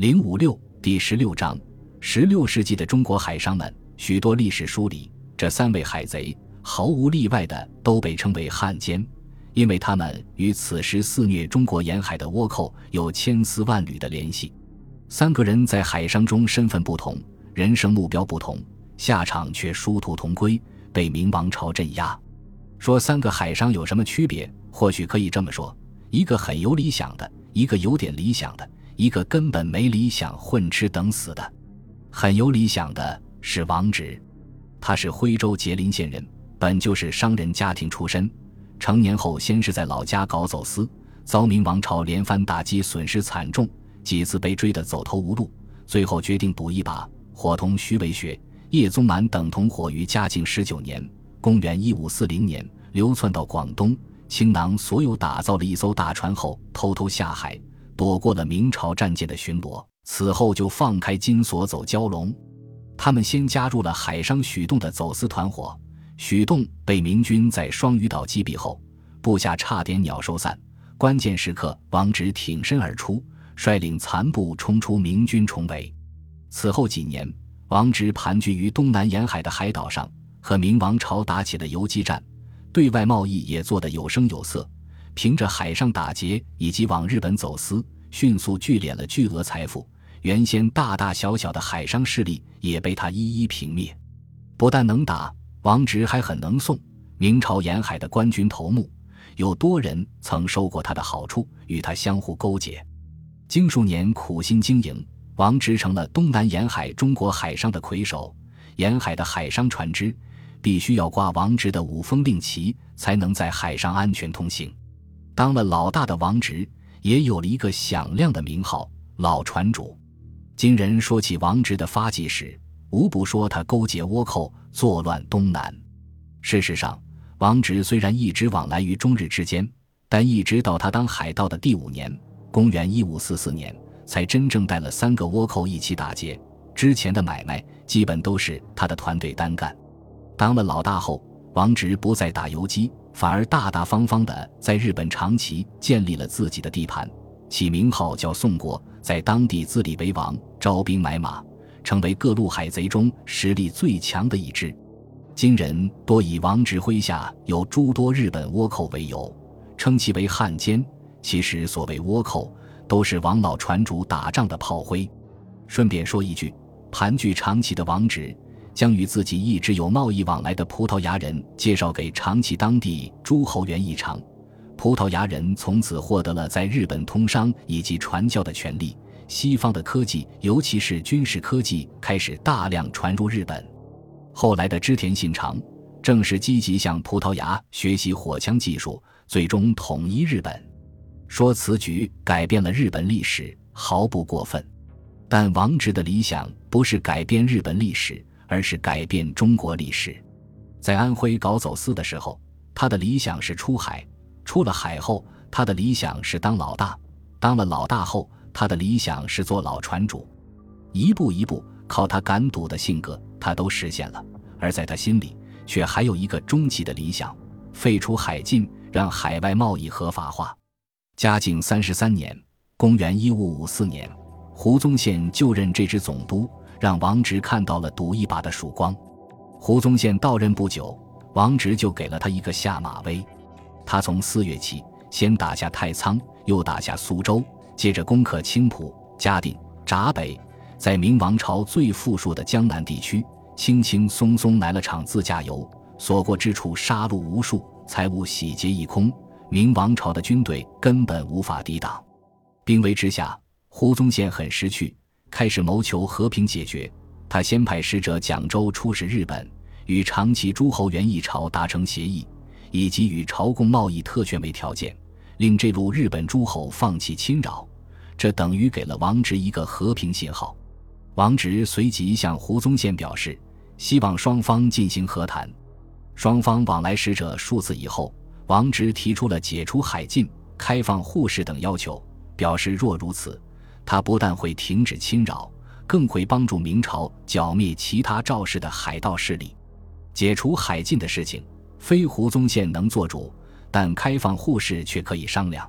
零五六第十六章，十六世纪的中国海商们，许多历史书里，这三位海贼毫无例外的都被称为汉奸，因为他们与此时肆虐中国沿海的倭寇有千丝万缕的联系。三个人在海商中身份不同，人生目标不同，下场却殊途同归，被明王朝镇压。说三个海商有什么区别？或许可以这么说：一个很有理想的，一个有点理想的。一个根本没理想、混吃等死的，很有理想的是王直，他是徽州杰林县人，本就是商人家庭出身。成年后，先是在老家搞走私，遭明王朝连番打击，损失惨重，几次被追得走投无路。最后决定赌一把，伙同徐渭学、叶宗满等同伙，于嘉靖十九年（公元一五四零年）流窜到广东、倾囊，所有打造了一艘大船后，偷偷下海。躲过了明朝战舰的巡逻，此后就放开金锁走蛟龙。他们先加入了海商许栋的走私团伙，许栋被明军在双屿岛击毙后，部下差点鸟兽散。关键时刻，王直挺身而出，率领残部冲出明军重围。此后几年，王直盘踞于东南沿海的海岛上，和明王朝打起了游击战，对外贸易也做得有声有色。凭着海上打劫以及往日本走私，迅速聚敛了巨额财富。原先大大小小的海商势力也被他一一平灭。不但能打，王直还很能送。明朝沿海的官军头目，有多人曾收过他的好处，与他相互勾结。经数年苦心经营，王直成了东南沿海中国海商的魁首。沿海的海商船只必须要挂王直的五峰令旗，才能在海上安全通行。当了老大的王直，也有了一个响亮的名号——老船主。今人说起王直的发迹史，无不说他勾结倭寇，作乱东南。事实上，王直虽然一直往来于中日之间，但一直到他当海盗的第五年（公元一五四四年），才真正带了三个倭寇一起打劫。之前的买卖基本都是他的团队单干。当了老大后，王直不再打游击。反而大大方方地在日本长崎建立了自己的地盘，起名号叫宋国，在当地自立为王，招兵买马，成为各路海贼中实力最强的一支。今人多以王直麾下有诸多日本倭寇为由，称其为汉奸。其实所谓倭寇，都是王老船主打仗的炮灰。顺便说一句，盘踞长崎的王直。将与自己一直有贸易往来的葡萄牙人介绍给长崎当地诸侯园一场，葡萄牙人从此获得了在日本通商以及传教的权利。西方的科技，尤其是军事科技，开始大量传入日本。后来的织田信长正是积极向葡萄牙学习火枪技术，最终统一日本。说此举改变了日本历史，毫不过分。但王直的理想不是改变日本历史。而是改变中国历史。在安徽搞走私的时候，他的理想是出海；出了海后，他的理想是当老大；当了老大后，他的理想是做老船主。一步一步，靠他敢赌的性格，他都实现了。而在他心里，却还有一个终极的理想：废除海禁，让海外贸易合法化。嘉靖三十三年（公元一五五四年），胡宗宪就任这支总督。让王直看到了赌一把的曙光。胡宗宪到任不久，王直就给了他一个下马威。他从四月起，先打下太仓，又打下苏州，接着攻克青浦、嘉定、闸北，在明王朝最富庶的江南地区，轻轻松松来了场自驾游，所过之处杀戮无数，财物洗劫一空，明王朝的军队根本无法抵挡。兵危之下，胡宗宪很识趣。开始谋求和平解决，他先派使者蒋州出使日本，与长崎诸侯园一朝达成协议，以及与朝贡贸易特权为条件，令这路日本诸侯放弃侵扰。这等于给了王直一个和平信号。王直随即向胡宗宪表示，希望双方进行和谈。双方往来使者数次以后，王直提出了解除海禁、开放户市等要求，表示若如此。他不但会停止侵扰，更会帮助明朝剿灭其他赵氏的海盗势力。解除海禁的事情，非胡宗宪能做主，但开放户市却可以商量。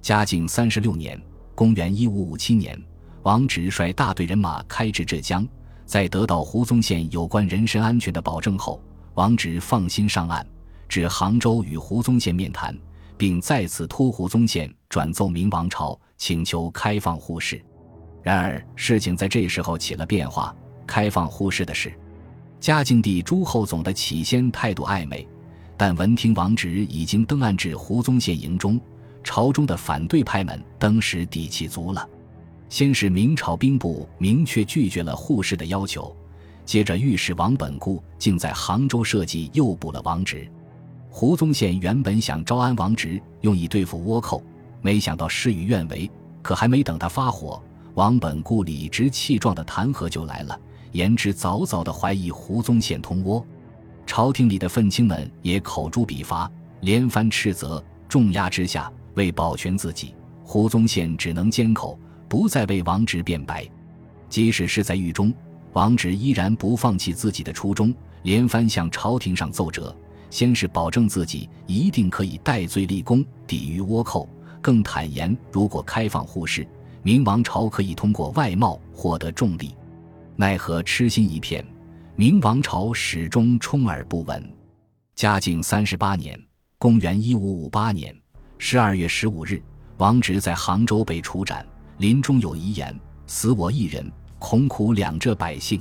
嘉靖三十六年（公元一五五七年），王直率大队人马开至浙江，在得到胡宗宪有关人身安全的保证后，王直放心上岸，至杭州与胡宗宪面谈，并再次托胡宗宪转奏明王朝，请求开放沪市。然而，事情在这时候起了变化。开放沪市的事，嘉靖帝朱厚总的起先态度暧昧，但闻听王直已经登岸至胡宗宪营中，朝中的反对派们登时底气足了。先是明朝兵部明确拒绝了护市的要求，接着御史王本固竟在杭州设计诱捕了王直。胡宗宪原本想招安王直，用以对付倭寇，没想到事与愿违。可还没等他发火，王本固理直气壮的弹劾就来了。言之早早的怀疑胡宗宪通倭，朝廷里的愤青们也口诛笔伐，连番斥责。重压之下，为保全自己，胡宗宪只能缄口，不再为王直辩白。即使是在狱中，王直依然不放弃自己的初衷，连番向朝廷上奏折。先是保证自己一定可以戴罪立功，抵御倭寇，更坦言，如果开放互市，明王朝可以通过外贸获得重利。奈何痴心一片，明王朝始终充耳不闻。嘉靖三十八年（公元一五五八年）十二月十五日，王直在杭州被处斩。临终有遗言：“死我一人，恐苦两浙百姓。”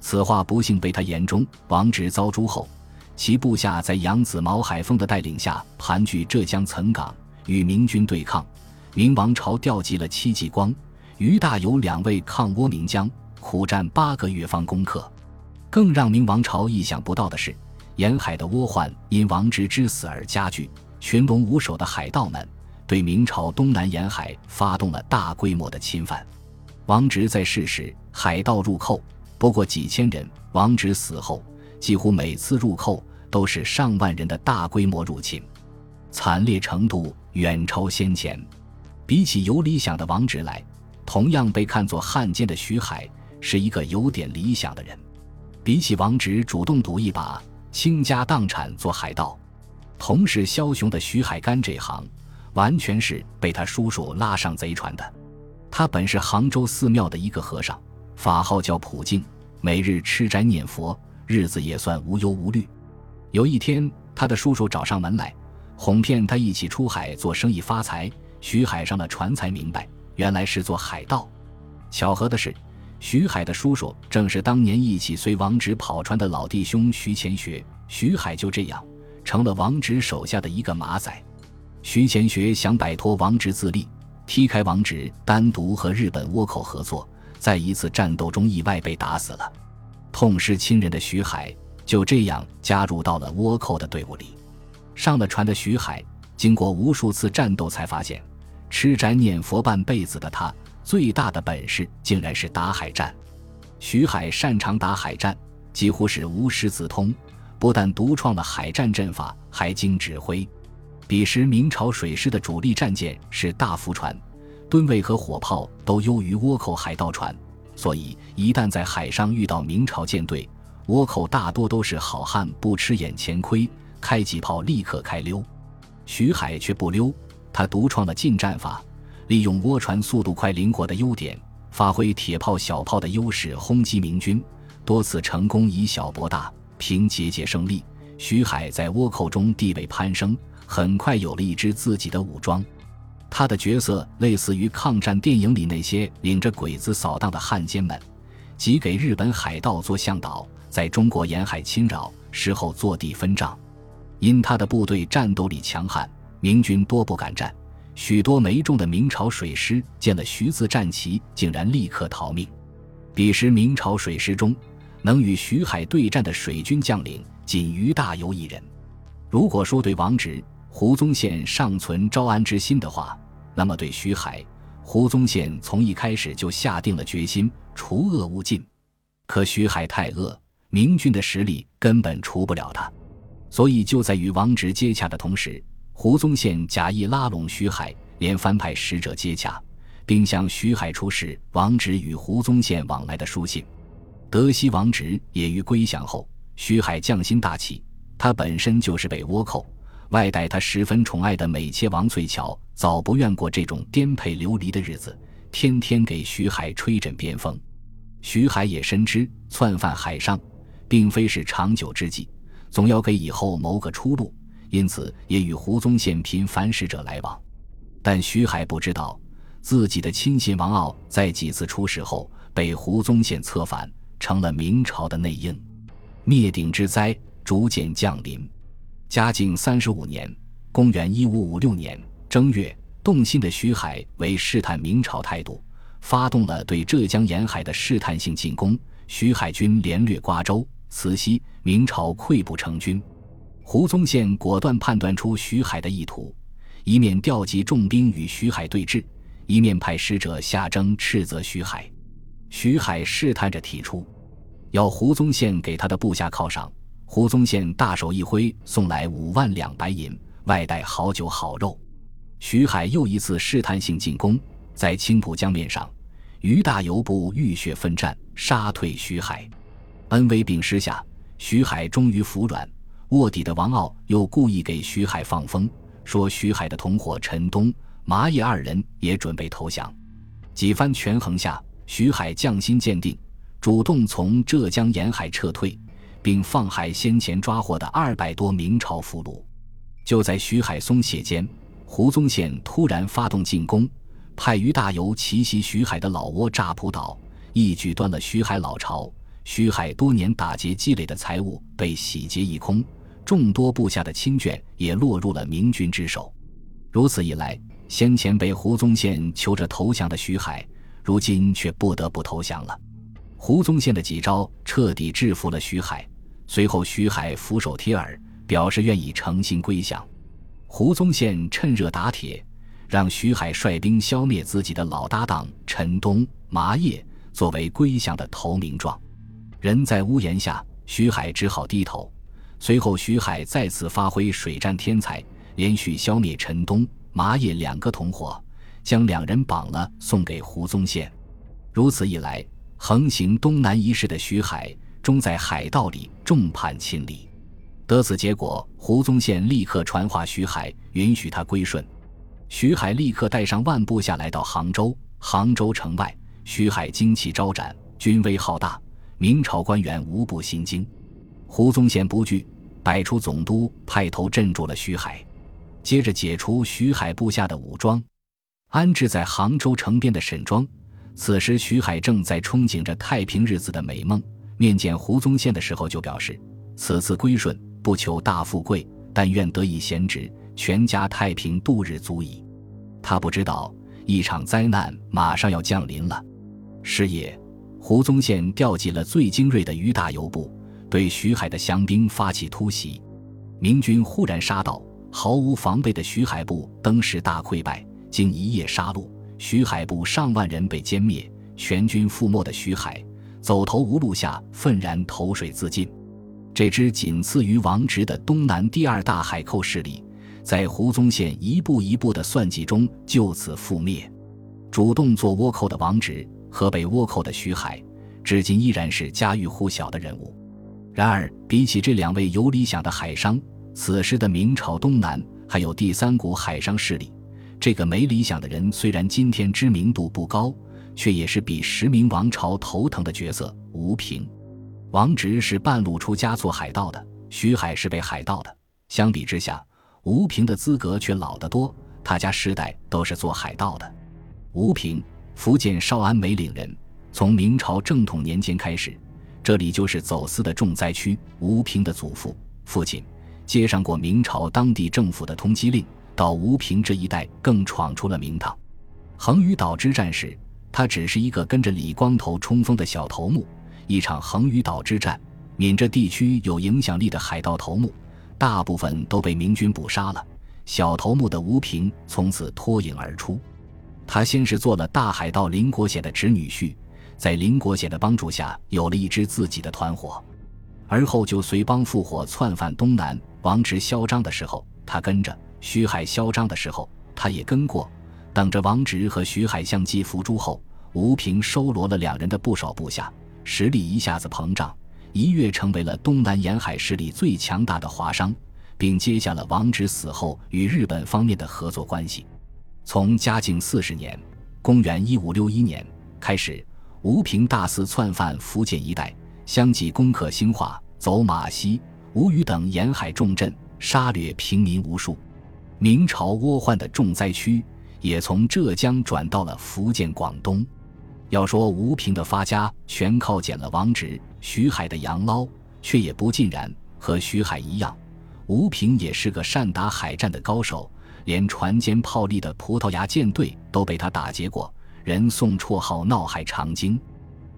此话不幸被他言中。王直遭诛后，其部下在养子毛海峰的带领下盘踞浙江岑港，与明军对抗。明王朝调集了戚继光、于大猷两位抗倭名将。苦战八个月方攻克，更让明王朝意想不到的是，沿海的倭患因王直之死而加剧。群龙无首的海盗们对明朝东南沿海发动了大规模的侵犯。王直在世时，海盗入寇不过几千人；王直死后，几乎每次入寇都是上万人的大规模入侵，惨烈程度远超先前。比起有理想的王直来，同样被看作汉奸的徐海。是一个有点理想的人，比起王直主动赌一把倾家荡产做海盗，同是枭雄的徐海干这行，完全是被他叔叔拉上贼船的。他本是杭州寺庙的一个和尚，法号叫普净，每日吃斋念佛，日子也算无忧无虑。有一天，他的叔叔找上门来，哄骗他一起出海做生意发财。徐海上了船才明白，原来是做海盗。巧合的是。徐海的叔叔正是当年一起随王直跑船的老弟兄徐乾学，徐海就这样成了王直手下的一个马仔。徐乾学想摆脱王直自立，踢开王直，单独和日本倭寇合作，在一次战斗中意外被打死了。痛失亲人的徐海就这样加入到了倭寇的队伍里。上了船的徐海，经过无数次战斗，才发现吃斋念佛半辈子的他。最大的本事竟然是打海战，徐海擅长打海战，几乎是无师自通，不但独创了海战阵法，还经指挥。彼时明朝水师的主力战舰是大福船，吨位和火炮都优于倭寇海盗船，所以一旦在海上遇到明朝舰队，倭寇大多都是好汉不吃眼前亏，开几炮立刻开溜。徐海却不溜，他独创了近战法。利用涡船速度快、灵活的优点，发挥铁炮、小炮的优势，轰击明军，多次成功以小博大，凭节节胜利。徐海在倭寇中地位攀升，很快有了一支自己的武装。他的角色类似于抗战电影里那些领着鬼子扫荡的汉奸们，即给日本海盗做向导，在中国沿海侵扰，事后坐地分账。因他的部队战斗力强悍，明军多不敢战。许多没中的明朝水师见了徐字战旗，竟然立刻逃命。彼时明朝水师中，能与徐海对战的水军将领仅于大猷一人。如果说对王直、胡宗宪尚存招安之心的话，那么对徐海、胡宗宪从一开始就下定了决心，除恶务尽。可徐海太恶，明军的实力根本除不了他，所以就在与王直接洽的同时。胡宗宪假意拉拢徐海，连番派使者接洽，并向徐海出示王直与胡宗宪往来的书信。德西王直也于归降后，徐海匠心大起。他本身就是被倭寇，外带他十分宠爱的美妾王翠乔，早不愿过这种颠沛流离的日子，天天给徐海吹枕边风。徐海也深知窜犯海上，并非是长久之计，总要给以后谋个出路，因此也与胡宗宪频繁使者来往。但徐海不知道，自己的亲信王傲在几次出使后被胡宗宪策反，成了明朝的内应，灭顶之灾逐渐降临。嘉靖三十五年（公元一五五六年）正月，动心的徐海为试探明朝态度，发动了对浙江沿海的试探性进攻。徐海军连掠瓜州、慈禧，明朝溃不成军。胡宗宪果断判断出徐海的意图，一面调集重兵与徐海对峙，一面派使者下征斥责徐海。徐海试探着提出，要胡宗宪给他的部下犒赏。胡宗宪大手一挥，送来五万两白银，外带好酒好肉。徐海又一次试探性进攻，在青浦江面上，于大猷部浴血奋战，杀退徐海。恩威并施下，徐海终于服软。卧底的王傲又故意给徐海放风，说徐海的同伙陈东、麻叶二人也准备投降。几番权衡下，徐海将心坚定，主动从浙江沿海撤退。并放海先前抓获的二百多明朝俘虏。就在徐海松懈间，胡宗宪突然发动进攻，派于大猷奇袭徐海的老窝乍浦岛，一举端了徐海老巢。徐海多年打劫积累的财物被洗劫一空，众多部下的亲眷也落入了明军之手。如此一来，先前被胡宗宪求着投降的徐海，如今却不得不投降了。胡宗宪的几招彻底制服了徐海。随后，徐海俯首帖耳，表示愿意诚心归降。胡宗宪趁热打铁，让徐海率兵消灭自己的老搭档陈东、麻叶，作为归降的投名状。人在屋檐下，徐海只好低头。随后，徐海再次发挥水战天才，连续消灭陈东、麻叶两个同伙，将两人绑了送给胡宗宪。如此一来，横行东南一市的徐海。终在海盗里众叛亲离，得此结果，胡宗宪立刻传话徐海，允许他归顺。徐海立刻带上万部下来到杭州。杭州城外，徐海旌旗招展，军威浩大，明朝官员无不心惊。胡宗宪不惧，摆出总督，派头镇住了徐海，接着解除徐海部下的武装，安置在杭州城边的沈庄。此时，徐海正在憧憬着太平日子的美梦。面见胡宗宪的时候，就表示此次归顺不求大富贵，但愿得以闲职，全家太平度日足矣。他不知道一场灾难马上要降临了。是夜，胡宗宪调集了最精锐的余大猷部，对徐海的降兵发起突袭。明军忽然杀到，毫无防备的徐海部登时大溃败。经一夜杀戮，徐海部上万人被歼灭，全军覆没的徐海。走投无路下，愤然投水自尽。这支仅次于王直的东南第二大海寇势力，在胡宗宪一步一步的算计中就此覆灭。主动做倭寇的王直和被倭寇的徐海，至今依然是家喻户晓的人物。然而，比起这两位有理想的海商，此时的明朝东南还有第三股海商势力。这个没理想的人，虽然今天知名度不高。却也是比实名王朝头疼的角色。吴平、王直是半路出家做海盗的，徐海是被海盗的。相比之下，吴平的资格却老得多，他家世代都是做海盗的。吴平，福建邵安梅岭人，从明朝正统年间开始，这里就是走私的重灾区。吴平的祖父、父亲接上过明朝当地政府的通缉令，到吴平这一带更闯出了名堂。横屿岛之战时。他只是一个跟着李光头冲锋的小头目。一场横屿岛之战，闽浙地区有影响力的海盗头目，大部分都被明军捕杀了。小头目的吴平从此脱颖而出。他先是做了大海盗林国显的侄女婿，在林国显的帮助下，有了一支自己的团伙。而后就随帮复伙窜犯东南。王直嚣张的时候，他跟着；徐海嚣张的时候，他也跟过。等着王直和徐海相继伏诛后，吴平收罗了两人的不少部下，实力一下子膨胀，一跃成为了东南沿海势力最强大的华商，并接下了王直死后与日本方面的合作关系。从嘉靖四十年公元一五六一年开始，吴平大肆窜犯福建一带，相继攻克兴化、走马溪、吴语等沿海重镇，杀掠平民无数。明朝倭患的重灾区也从浙江转到了福建、广东。要说吴平的发家全靠捡了王直、徐海的洋捞，却也不尽然。和徐海一样，吴平也是个善打海战的高手。连船坚炮利的葡萄牙舰队都被他打劫过，人送绰号“闹海长鲸”。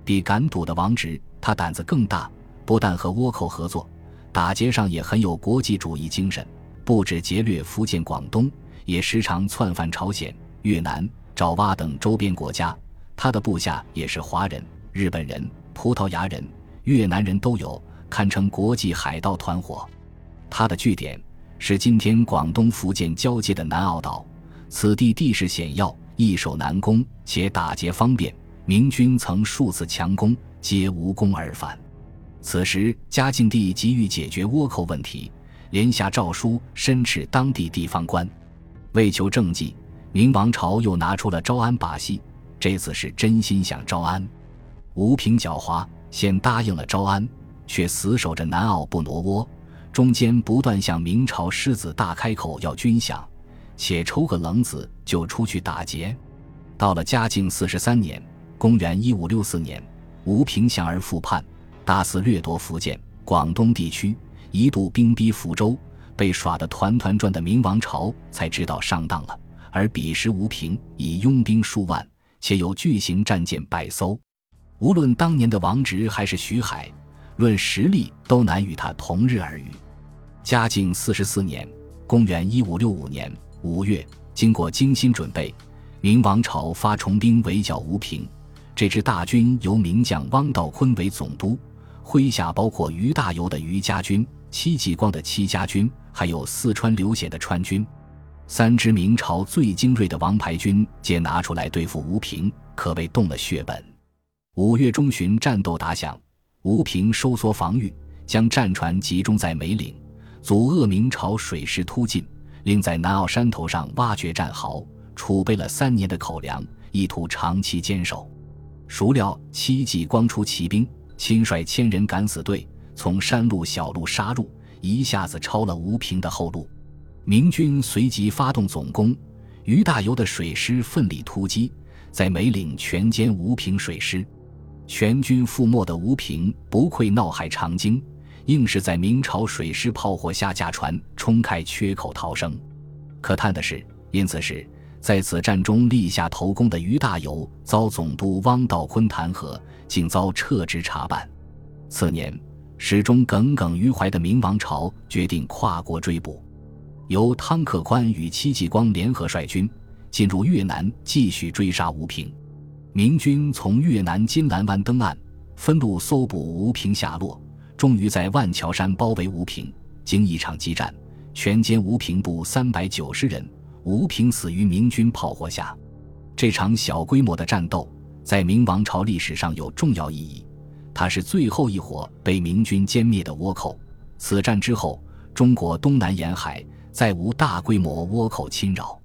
比敢赌的王直，他胆子更大，不但和倭寇合作，打劫上也很有国际主义精神。不止劫掠福建、广东，也时常窜犯朝鲜、越南、爪哇等周边国家。他的部下也是华人、日本人、葡萄牙人、越南人都有，堪称国际海盗团伙。他的据点。是今天广东、福建交界的南澳岛，此地地势险要，易守难攻，且打劫方便。明军曾数次强攻，皆无功而返。此时，嘉靖帝急于解决倭寇问题，连下诏书申斥当地地方官。为求政绩，明王朝又拿出了招安把戏。这次是真心想招安。吴平狡猾，先答应了招安，却死守着南澳不挪窝。中间不断向明朝狮子大开口要军饷，且抽个冷子就出去打劫。到了嘉靖四十三年（公元一五六四年），吴平降而复叛，大肆掠夺福建、广东地区，一度兵逼福州，被耍得团团转的明王朝才知道上当了。而彼时吴平已拥兵数万，且有巨型战舰百艘，无论当年的王直还是徐海，论实力都难与他同日而语。嘉靖四十四年（公元一五六五年）五月，经过精心准备，明王朝发重兵围剿吴平。这支大军由名将汪道坤为总督，麾下包括于大猷的于家军、戚继光的戚家军，还有四川刘显的川军。三支明朝最精锐的王牌军皆拿出来对付吴平，可谓动了血本。五月中旬，战斗打响，吴平收缩防御，将战船集中在梅岭。阻遏明朝水师突进，另在南澳山头上挖掘战壕，储备了三年的口粮，意图长期坚守。孰料戚继光出奇兵，亲率千人敢死队从山路小路杀入，一下子抄了吴平的后路。明军随即发动总攻，于大猷的水师奋力突击，在梅岭全歼吴平水师，全军覆没的吴平不愧闹海长鲸。硬是在明朝水师炮火下驾船冲开缺口逃生。可叹的是，因此是在此战中立下头功的于大猷遭总督汪道坤弹劾，竟遭撤职查办。次年，始终耿耿于怀的明王朝决定跨国追捕，由汤克宽与戚继光联合率军进入越南，继续追杀吴平。明军从越南金兰湾登岸，分路搜捕吴平下落。终于在万桥山包围吴平，经一场激战，全歼吴平部三百九十人，吴平死于明军炮火下。这场小规模的战斗在明王朝历史上有重要意义，它是最后一伙被明军歼灭的倭寇。此战之后，中国东南沿海再无大规模倭寇侵扰。